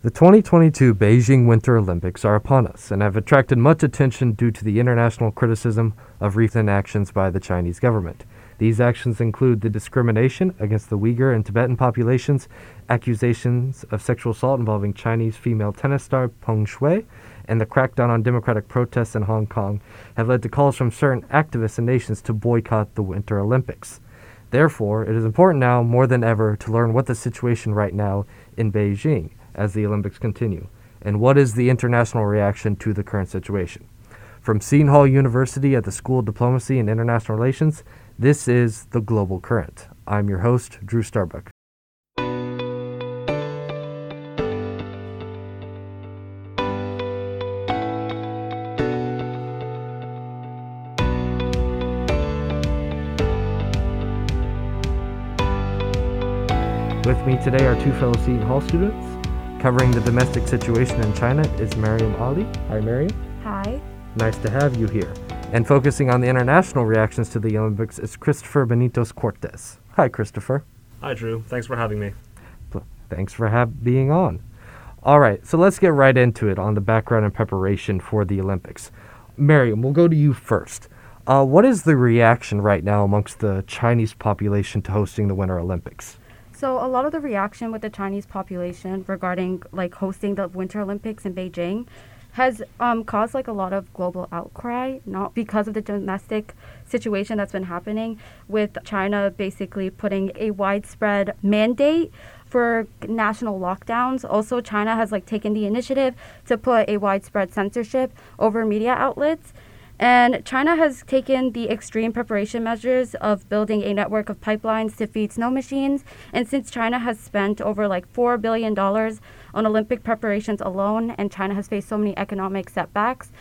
The 2022 Beijing Winter Olympics are upon us and have attracted much attention due to the international criticism of recent actions by the Chinese government. These actions include the discrimination against the Uyghur and Tibetan populations, accusations of sexual assault involving Chinese female tennis star Peng Shuai, and the crackdown on democratic protests in Hong Kong have led to calls from certain activists and nations to boycott the Winter Olympics. Therefore, it is important now more than ever to learn what the situation right now in Beijing as the Olympics continue? And what is the international reaction to the current situation? From Seton Hall University at the School of Diplomacy and International Relations, this is The Global Current. I'm your host, Drew Starbuck. With me today are two fellow Seton Hall students. Covering the domestic situation in China is Maryam Ali. Hi, Maryam. Hi. Nice to have you here. And focusing on the international reactions to the Olympics is Christopher Benitez-Cuartas. Hi, Christopher. Hi, Drew. Thanks for having me. Thanks for have, being on. All right, so let's get right into it on the background and preparation for the Olympics. Maryam, we'll go to you first. Uh, what is the reaction right now amongst the Chinese population to hosting the Winter Olympics? So a lot of the reaction with the Chinese population regarding like hosting the Winter Olympics in Beijing has um, caused like a lot of global outcry, not because of the domestic situation that's been happening with China basically putting a widespread mandate for national lockdowns. Also, China has like taken the initiative to put a widespread censorship over media outlets. And China has taken the extreme preparation measures of building a network of pipelines to feed snow machines. And since China has spent over like $4 billion on Olympic preparations alone, and China has faced so many economic setbacks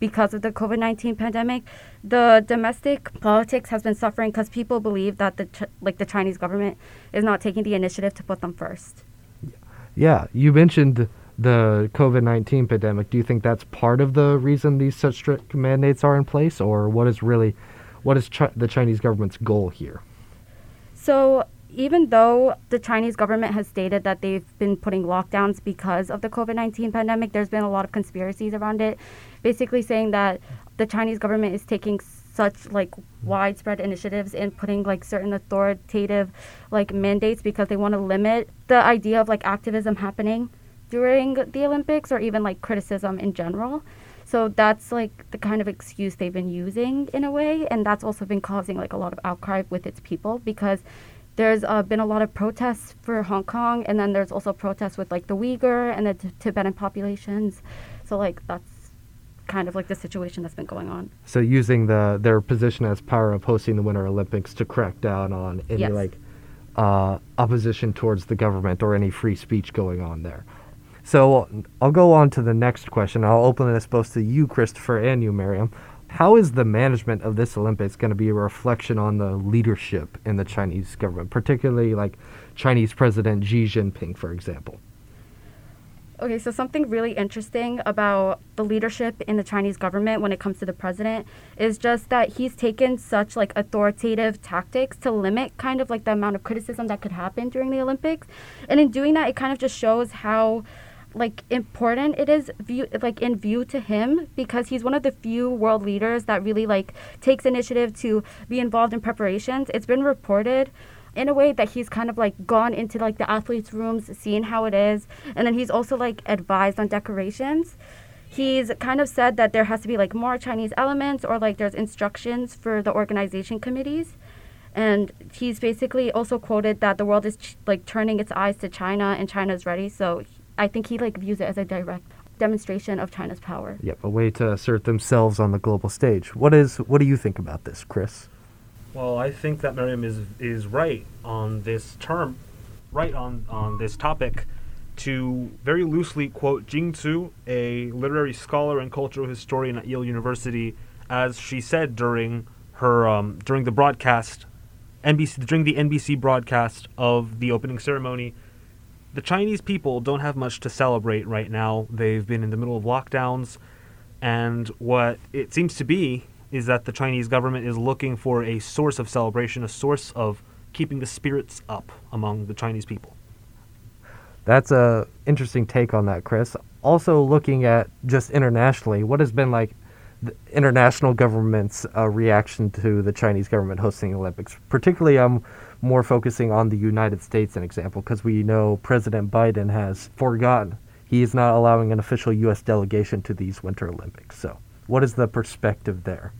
because of the COVID 19 pandemic, the domestic politics has been suffering because people believe that the, like the Chinese government is not taking the initiative to put them first. Yeah, you mentioned the COVID 19 pandemic, do you think that's part of the reason these such strict mandates are in place, or what is really, what is chi- the Chinese government's goal here? So, even though the Chinese government has stated that they've been putting lockdowns because of the COVID 19 pandemic, there's been a lot of conspiracies around it, basically saying that the Chinese government is taking such like widespread initiatives in putting like certain authoritative like mandates because they want to limit the idea of like activism happening during the Olympics or even like criticism in general. So that's like the kind of excuse they've been using in a way, and that's also been causing like a lot of outcry with its people because there's uh, been a lot of protests for Hong Kong, and then there's also protests with like the Uyghur and the t- Tibetan populations. So like that's kind of like the situation that's been going on. So using the their position as power of hosting the Winter Olympics to crack down on any yes. like uh, opposition towards the government or any free speech going on there. So I'll go on to the next question. I'll open this both to you, Christopher, and you, Miriam. How is the management of this Olympics going to be a reflection on the leadership in the Chinese government, particularly like Chinese President Xi Jinping, for example? Okay, so something really interesting about the leadership in the Chinese government when it comes to the president is just that he's taken such like authoritative tactics to limit kind of like the amount of criticism that could happen during the Olympics. And in doing that, it kind of just shows how like important it is view like in view to him because he's one of the few world leaders that really like takes initiative to be involved in preparations. It's been reported in a way that he's kind of like gone into like the athletes' rooms, seeing how it is, and then he's also like advised on decorations. He's kind of said that there has to be like more Chinese elements or like there's instructions for the organization committees. And he's basically also quoted that the world is ch- like turning its eyes to China and China's ready. So I think he like views it as a direct demonstration of China's power. Yep, a way to assert themselves on the global stage. What is what do you think about this, Chris? Well, I think that Miriam is is right on this term, right on on this topic. To very loosely quote Jing Tsu, a literary scholar and cultural historian at Yale University, as she said during her um, during the broadcast, NBC during the NBC broadcast of the opening ceremony the Chinese people don't have much to celebrate right now. They've been in the middle of lockdowns, and what it seems to be is that the Chinese government is looking for a source of celebration, a source of keeping the spirits up among the Chinese people. That's a interesting take on that, Chris. Also, looking at just internationally, what has been like the international government's uh, reaction to the Chinese government hosting the Olympics? Particularly, I'm more focusing on the United States, an example, because we know President Biden has forgotten he is not allowing an official U.S. delegation to these Winter Olympics. So, what is the perspective there?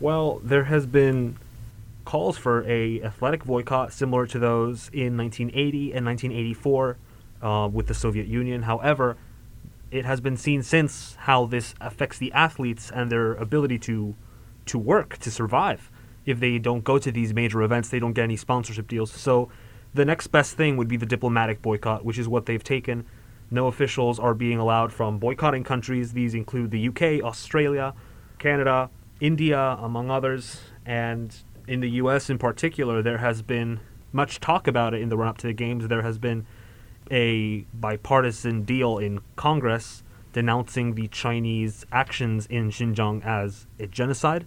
Well, there has been calls for a athletic boycott similar to those in 1980 and 1984 uh, with the Soviet Union. However, it has been seen since how this affects the athletes and their ability to to work to survive. If they don't go to these major events, they don't get any sponsorship deals. So, the next best thing would be the diplomatic boycott, which is what they've taken. No officials are being allowed from boycotting countries. These include the UK, Australia, Canada, India, among others. And in the US in particular, there has been much talk about it in the run up to the games. There has been a bipartisan deal in Congress denouncing the Chinese actions in Xinjiang as a genocide.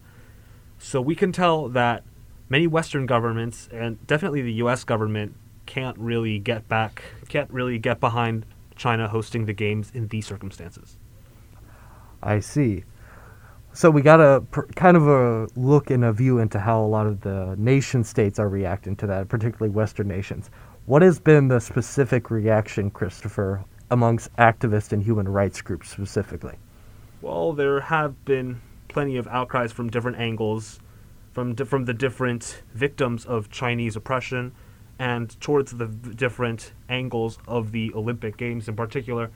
So we can tell that many Western governments, and definitely the US government, can't really get back, can't really get behind China hosting the games in these circumstances. I see. So we got a pr- kind of a look and a view into how a lot of the nation states are reacting to that, particularly Western nations. What has been the specific reaction, Christopher, amongst activists and human rights groups specifically? Well, there have been plenty of outcries from different angles, from di- from the different victims of Chinese oppression, and towards the different angles of the Olympic Games in particular.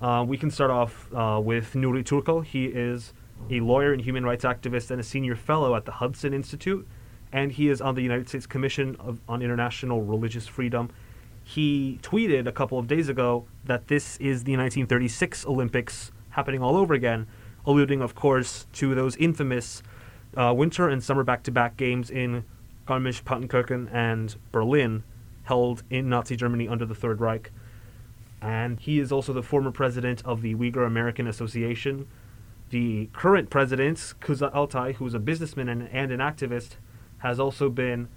Uh, we can start off uh, with Nury Turkel. He is a lawyer and human rights activist and a senior fellow at the Hudson Institute, and he is on the United States Commission of, on International Religious Freedom. He tweeted a couple of days ago that this is the 1936 Olympics happening all over again, alluding, of course, to those infamous uh, winter and summer back to back games in Garmisch-Partenkirchen and Berlin, held in Nazi Germany under the Third Reich. And he is also the former president of the Uyghur American Association. The current president, Kuzzat Altay, who is a businessman and, and an activist, has also been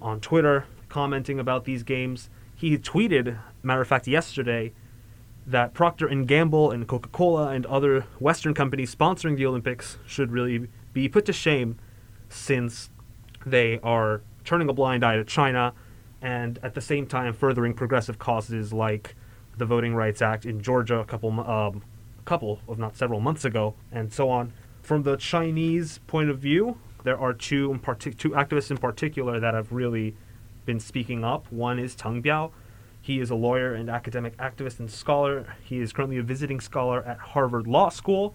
on Twitter commenting about these games. He tweeted, matter of fact, yesterday, that Procter and Gamble and Coca-Cola and other Western companies sponsoring the Olympics should really be put to shame, since they are turning a blind eye to China, and at the same time furthering progressive causes like the Voting Rights Act in Georgia a couple, um, a couple of not several months ago, and so on. From the Chinese point of view, there are two partic- two activists in particular that have really been speaking up. One is Teng Biao. He is a lawyer and academic activist and scholar. He is currently a visiting scholar at Harvard Law School.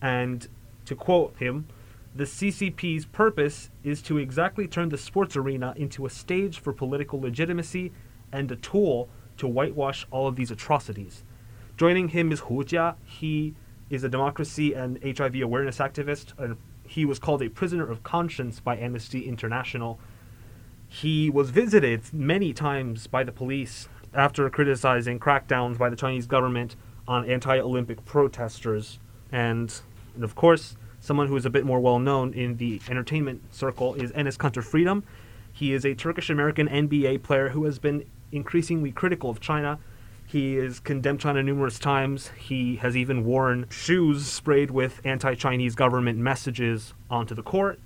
And to quote him, the CCP's purpose is to exactly turn the sports arena into a stage for political legitimacy and a tool to whitewash all of these atrocities. Joining him is Hu Jia. He is a democracy and HIV awareness activist. And he was called a prisoner of conscience by Amnesty International. He was visited many times by the police after criticizing crackdowns by the Chinese government on anti Olympic protesters. And, and of course, someone who is a bit more well known in the entertainment circle is Enes Kanter Freedom. He is a Turkish American NBA player who has been increasingly critical of China. He has condemned China numerous times. He has even worn shoes sprayed with anti Chinese government messages onto the court.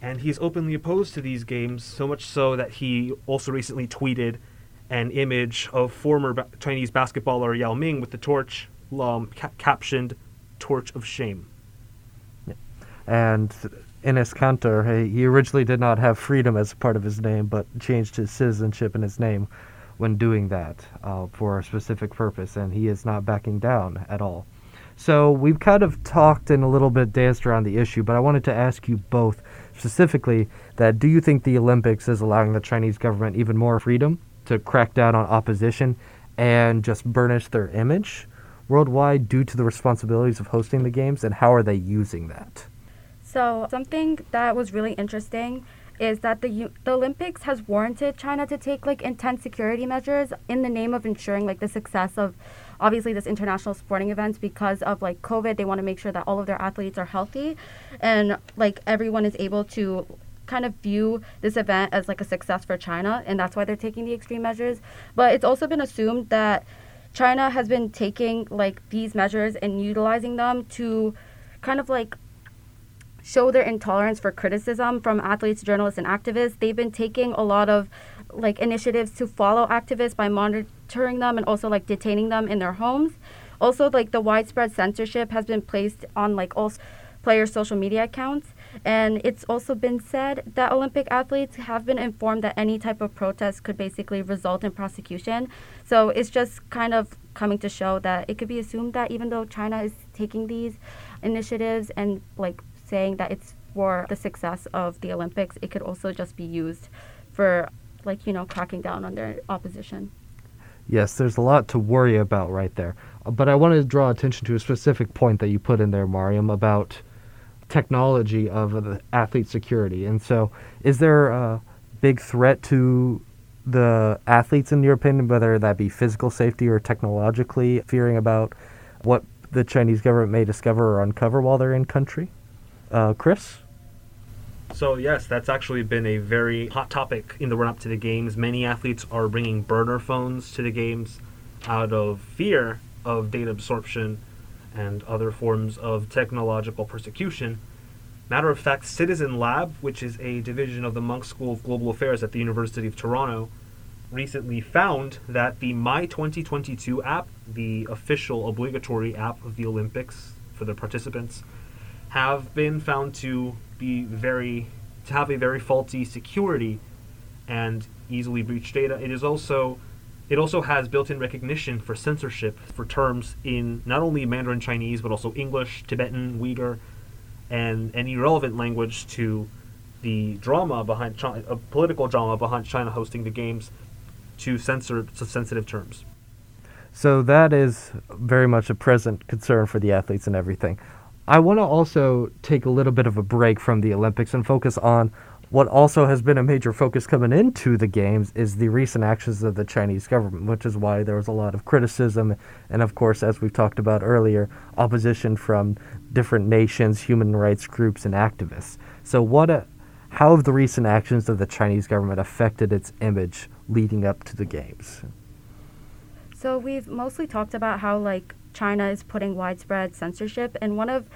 And he's openly opposed to these games, so much so that he also recently tweeted an image of former ba- Chinese basketballer Yao Ming with the torch um, ca- captioned Torch of Shame. And Enes Kanter, he, he originally did not have freedom as part of his name, but changed his citizenship in his name when doing that uh, for a specific purpose, and he is not backing down at all. So we've kind of talked and a little bit danced around the issue, but I wanted to ask you both specifically that do you think the Olympics is allowing the Chinese government even more freedom to crack down on opposition and just burnish their image worldwide due to the responsibilities of hosting the games, and how are they using that? So something that was really interesting is that the the Olympics has warranted China to take like intense security measures in the name of ensuring like the success of obviously this international sporting events because of like COVID they want to make sure that all of their athletes are healthy and like everyone is able to kind of view this event as like a success for China, and that's why they're taking the extreme measures. But it's also been assumed that China has been taking like these measures and utilizing them to kind of like show their intolerance for criticism from athletes, journalists, and activists. They've been taking a lot of like initiatives to follow activists by monitoring them and also like detaining them in their homes. Also, like the widespread censorship has been placed on like all players' social media accounts. And it's also been said that Olympic athletes have been informed that any type of protest could basically result in prosecution. So it's just kind of coming to show that it could be assumed that even though China is taking these initiatives and like saying that it's for the success of the Olympics, it could also just be used for like, you know, cracking down on their opposition. Yes, there's a lot to worry about right there. But I wanted to draw attention to a specific point that you put in there, Maryam, about technology of the athlete security. And so, is there a big threat to the athletes, in your opinion, whether that be physical safety or technologically, fearing about what the Chinese government may discover or uncover while they're in country? Uh, Chris? So, yes, that's actually been a very hot topic in the run up to the games. Many athletes are bringing burner phones to the games out of fear of data absorption and other forms of technological persecution. Matter of fact, Citizen Lab, which is a division of the Munk School of Global Affairs at the University of Toronto, recently found that the My 2022 app, the official obligatory app of the Olympics for the participants, have been found to be very to have a very faulty security and easily breach data. It is also it also has built-in recognition for censorship for terms in not only Mandarin Chinese but also English, Tibetan, Uyghur, and any relevant language to the drama behind China, a uh, political drama behind China hosting the games to censor sensitive terms. So that is very much a present concern for the athletes and everything. I want to also take a little bit of a break from the Olympics and focus on what also has been a major focus coming into the games is the recent actions of the Chinese government, which is why there was a lot of criticism and, of course, as we've talked about earlier, opposition from different nations, human rights groups, and activists. So, what, a, how have the recent actions of the Chinese government affected its image leading up to the games? So, we've mostly talked about how like China is putting widespread censorship, and one of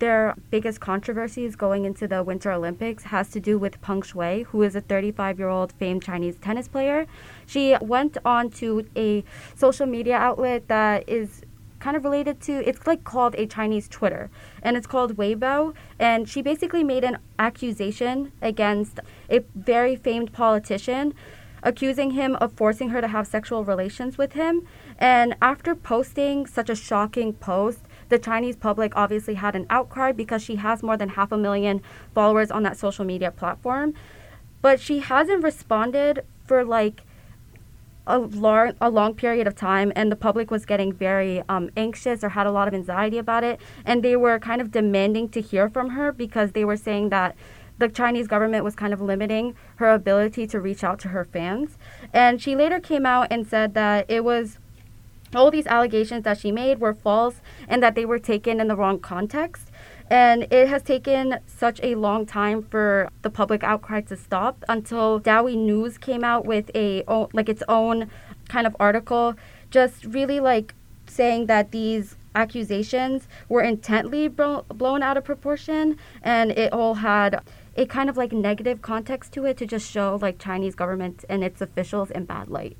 their biggest controversies going into the Winter Olympics has to do with Peng Shuai, who is a 35 year old famed Chinese tennis player. She went on to a social media outlet that is kind of related to it's like called a Chinese Twitter and it's called Weibo and she basically made an accusation against a very famed politician accusing him of forcing her to have sexual relations with him and after posting such a shocking post the Chinese public obviously had an outcry because she has more than half a million followers on that social media platform. But she hasn't responded for like a long, a long period of time, and the public was getting very um, anxious or had a lot of anxiety about it. And they were kind of demanding to hear from her because they were saying that the Chinese government was kind of limiting her ability to reach out to her fans. And she later came out and said that it was all these allegations that she made were false and that they were taken in the wrong context. And it has taken such a long time for the public outcry to stop until Daoi News came out with a like its own kind of article, just really like saying that these accusations were intently bro- blown out of proportion, and it all had a kind of like negative context to it to just show like Chinese government and its officials in bad light.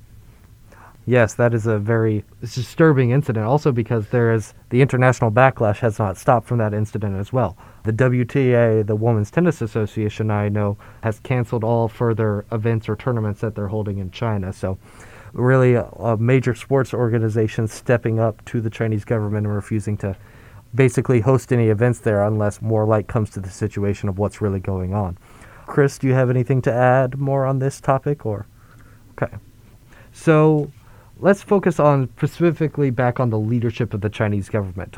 Yes, that is a very disturbing incident. Also, because there is the international backlash has not stopped from that incident as well. The WTA, the Women's Tennis Association, I know, has canceled all further events or tournaments that they're holding in China. So, really, a, major sports organization stepping up to the Chinese government and refusing to basically host any events there unless more light comes to the situation of what's really going on. Chris, do you have anything to add more on this topic, or okay? So let's focus on specifically back on the leadership of the Chinese government.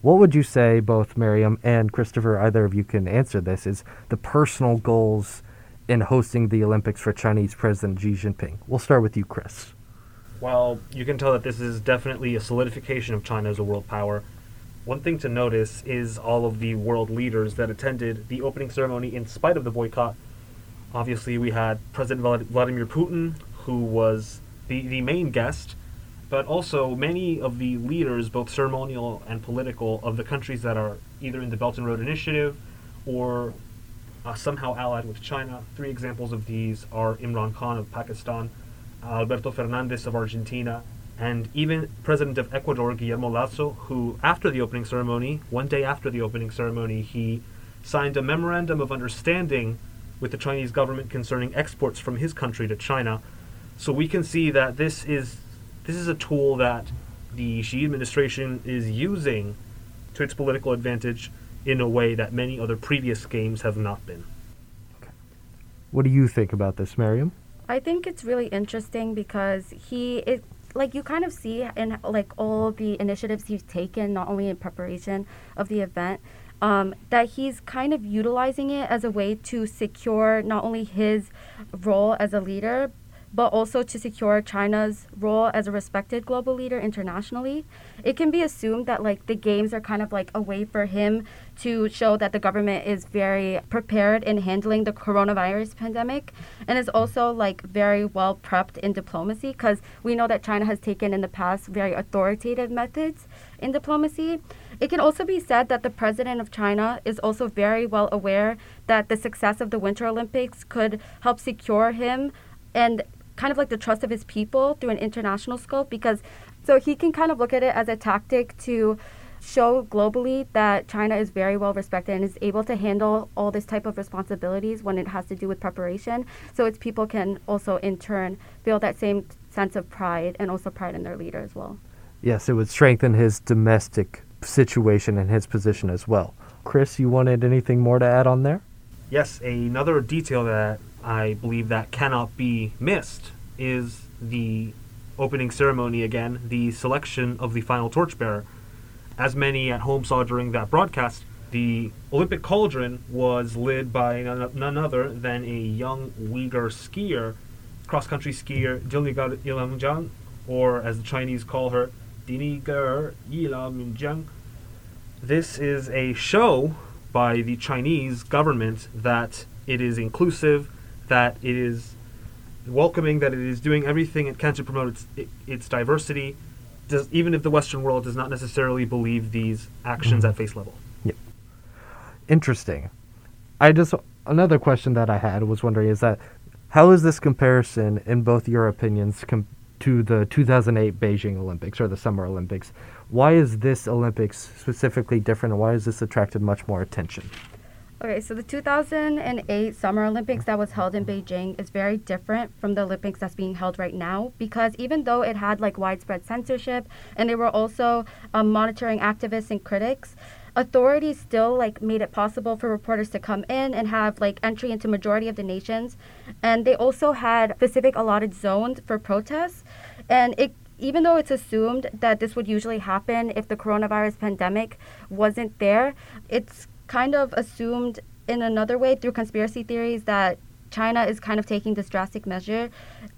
What would you say, both Miriam and Christopher, either of you can answer this, is the personal goals in hosting the Olympics for Chinese President Xi Jinping? We'll start with you, Chris. Well, you can tell that this is definitely a solidification of China as a world power. One thing to notice is all of the world leaders that attended the opening ceremony in spite of the boycott Obviously, we had President Vlad- Vladimir Putin, who was the, the main guest, but also many of the leaders, both ceremonial and political, of the countries that are either in the Belt and Road Initiative or uh, somehow allied with China. Three examples of these are Imran Khan of Pakistan, Alberto Fernandez of Argentina, and even President of Ecuador, Guillermo Lasso, who, after the opening ceremony, one day after the opening ceremony, he signed a memorandum of understanding with the Chinese government concerning exports from his country to China. So we can see that this is this is a tool that the Xi administration is using to its political advantage in a way that many other previous games have not been. What do you think about this, Miriam? I think it's really interesting because he is like you kind of see in like all the initiatives he's taken, not only in preparation of the event, um, that he's kind of utilizing it as a way to secure not only his role as a leader, but also to secure China's role as a respected global leader internationally. It can be assumed that like the games are kind of like a way for him to show that the government is very prepared in handling the coronavirus pandemic and is also like very well prepped in diplomacy because we know that China has taken in the past very authoritative methods in diplomacy. It can also be said that the president of China is also very well aware that the success of the Winter Olympics could help secure him and kind of like the trust of his people through an international scope because so he can kind of look at it as a tactic to show globally that China is very well respected and is able to handle all this type of responsibilities when it has to do with preparation. So its people can also in turn feel that same sense of pride and also pride in their leader as well. Yes, it would strengthen his domestic situation and his position as well. Chris, you wanted anything more to add on there? Yes, another detail that I believe that cannot be missed is the opening ceremony again, the selection of the final torchbearer. As many at home saw during that broadcast, the Olympic cauldron was led by none, other than a young Uyghur skier, cross country skier Dilnigar Yilamjang, or as the Chinese call her, Dinigar Yilamjang. This is a show by the Chinese government that it is inclusive that it is welcoming, that it is doing everything it can to promote its its diversity, does, even if the Western world does not necessarily believe these actions Mhm. at face level. Yep. Interesting. I just another question that I had was wondering is that how is this comparison in both your opinions com- to the 2008 Beijing Olympics or the Summer Olympics? Why is this Olympics specifically different, and why has this attracted much more attention? Okay, so the 2008 Summer Olympics that was held in Beijing is very different from the Olympics that's being held right now because even though it had like widespread censorship and they were also um, monitoring activists and critics, authorities still like made it possible for reporters to come in and have like entry into majority of the nations, and they also had specific allotted zones for protests, and it even though it's assumed that this would usually happen if the coronavirus pandemic wasn't there, it's kind of assumed in another way through conspiracy theories that China is kind of taking this drastic measure,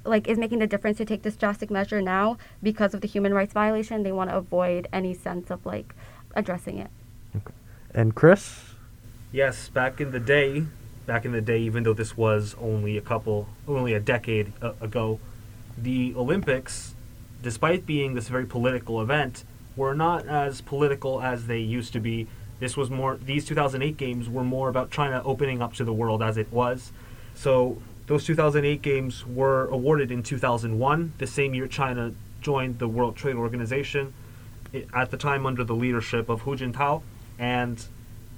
like is making the difference to take this drastic measure now because of the human rights violation. They want to avoid any sense of like addressing it. And Chris, Yes, back in the day, back in the day, even though this was only a couple, only a decade a- ago, the Olympics, despite being this very political event, were not as political as they used to be. This was more, these 2008 games were more about China opening up to the world as it was. So those 2008 games were awarded in 2001, the same year China joined the World Trade Organization, eh, at the time under the leadership of Hu Jintao. And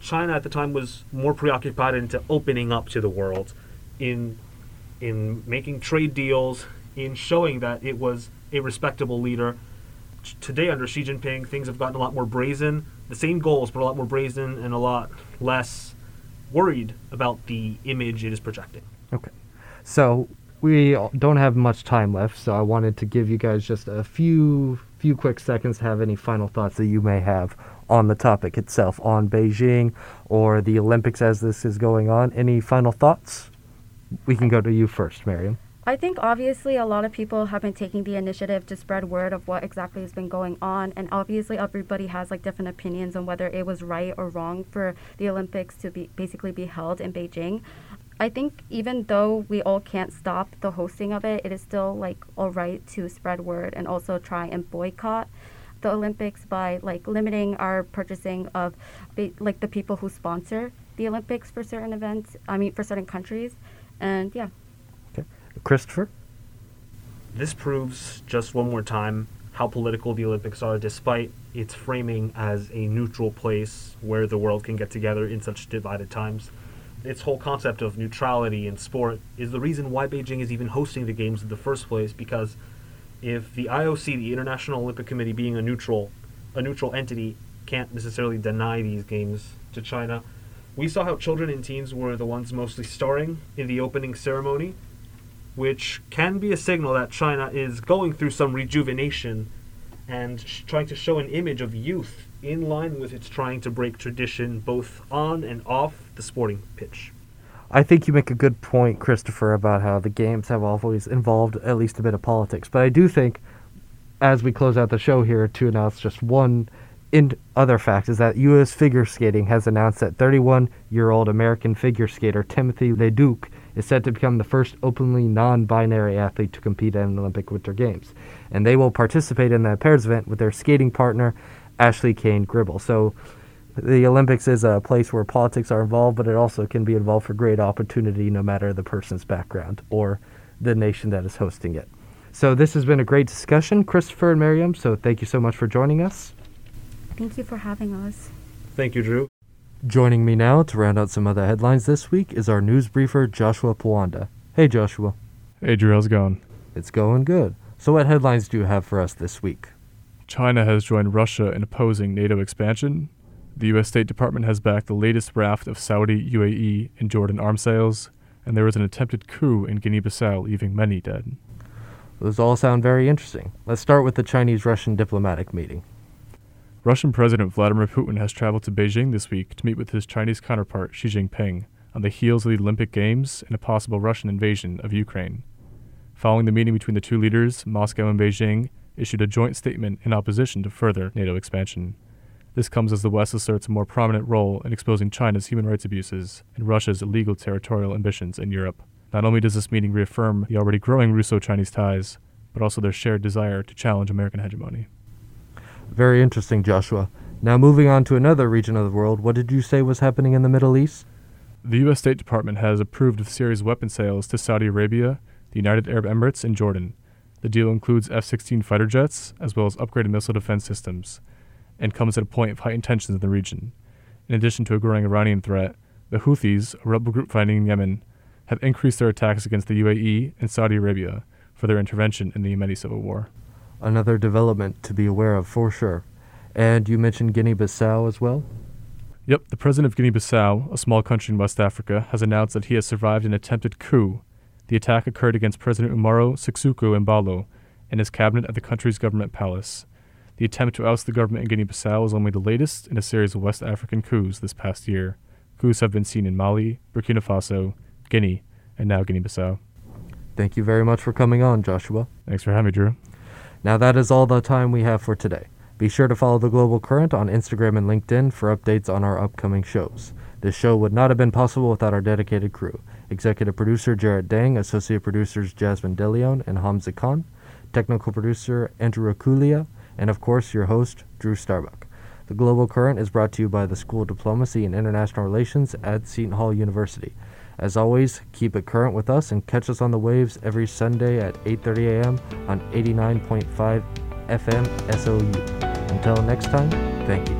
China at the time was more preoccupied into opening up to the world, in in making trade deals, in showing that it was a respectable leader. Today, under Xi Jinping, things have gotten a lot more brazen. The same goals, but a lot more brazen and a lot less worried about the image it is projecting. Okay. So we don't have much time left, so I wanted to give you guys just a few few quick seconds to have any final thoughts that you may have on the topic itself, on Beijing or the Olympics as this is going on. Any final thoughts? We can go to you first, Miriam. I think obviously a lot of people have been taking the initiative to spread word of what exactly has been going on, and obviously everybody has like different opinions on whether it was right or wrong for the Olympics to be basically be held in Beijing. I think even though we all can't stop the hosting of it, it is still like all right to spread word and also try and boycott the Olympics by like limiting our purchasing of like the people who sponsor the Olympics for certain events. I mean, for certain countries, and yeah. Christopher. This proves just one more time how political the Olympics are, despite its framing as a neutral place where the world can get together in such divided times. Its whole concept of neutrality in sport is the reason why Beijing is even hosting the games in the first place because if the IOC, the International Olympic Committee, being a neutral, a neutral entity, can't necessarily deny these games to China, we saw how children and teens were the ones mostly starring in the opening ceremony, which can be a signal that China is going through some rejuvenation and sh- trying to show an image of youth in line with its trying to break tradition both on and off the sporting pitch. I think you make a good point, Christopher, about how the games have always involved at least a bit of politics. But I do think, as we close out the show here, to announce just one in other fact is that U.S. figure skating has announced that 31-year-old American figure skater Timothy LeDuc is set to become the first openly non-binary athlete to compete in the Olympic Winter Games, and they will participate in the pairs event with their skating partner Ashley Cain-Gribble. So the Olympics is a place where politics are involved, but it also can be involved for great opportunity no matter the person's background or the nation that is hosting it. So this has been a great discussion, Christopher and Miriam. So thank you so much for joining us. Thank you for having us. Thank you, Drew. Joining me now to round out some other headlines this week is our news briefer, Joshua Powanda. Hey, Joshua. Hey, Drew, how's it going? It's going good. So, what headlines do you have for us this week? China has joined Russia in opposing NATO expansion. The U.S. State Department has backed the latest raft of Saudi, UAE, and Jordan arms sales, and there was an attempted coup in Guinea Bissau, leaving many dead. Those all sound very interesting. Let's start with the Chinese Russian diplomatic meeting. Russian President Vladimir Putin has traveled to Beijing this week to meet with his Chinese counterpart Xi Jinping on the heels of the Olympic Games and a possible Russian invasion of Ukraine. Following the meeting between the two leaders, Moscow and Beijing issued a joint statement in opposition to further NATO expansion. This comes as the West asserts a more prominent role in exposing China's human rights abuses and Russia's illegal territorial ambitions in Europe. Not only does this meeting reaffirm the already growing Russo Chinese ties, but also their shared desire to challenge American hegemony. Very interesting, Joshua. Now, moving on to another region of the world, what did you say was happening in the Middle East? The U.S. State Department has approved of weapon sales to Saudi Arabia, the United Arab Emirates, and Jordan. The deal includes F 16 fighter jets, as well as upgraded missile defense systems, and comes at a point of heightened tensions in the region. In addition to a growing Iranian threat, the Houthis, a rebel group fighting in Yemen, have increased their attacks against the UAE and Saudi Arabia for their intervention in the Yemeni civil war another development to be aware of for sure. And you mentioned Guinea Bissau as well? Yep, the president of Guinea Bissau, a small country in West Africa, has announced that he has survived an attempted coup. The attack occurred against President Umaro Sissoco Embalo and his cabinet at the country's government palace. The attempt to oust the government in Guinea Bissau is only the latest in a series of West African coups this past year. Coups have been seen in Mali, Burkina Faso, Guinea, and now Guinea Bissau. Thank you very much for coming on, Joshua. Thanks for having me, Drew. Now, that is all the time we have for today. Be sure to follow the Global Current on Instagram and LinkedIn for updates on our upcoming shows. This show would not have been possible without our dedicated crew executive producer Jarrett Dang, associate producers Jasmine DeLeon and Hamzah Khan, technical producer Andrew Raccuglia, and of course, your host, Drew Starbuck. The Global Current is brought to you by the School of Diplomacy and International Relations at Seton Hall University. As always, keep it current with us and catch us on the waves every Sunday at 8:30 a.m. on 89.5 FM SOU. Until next time, thank you.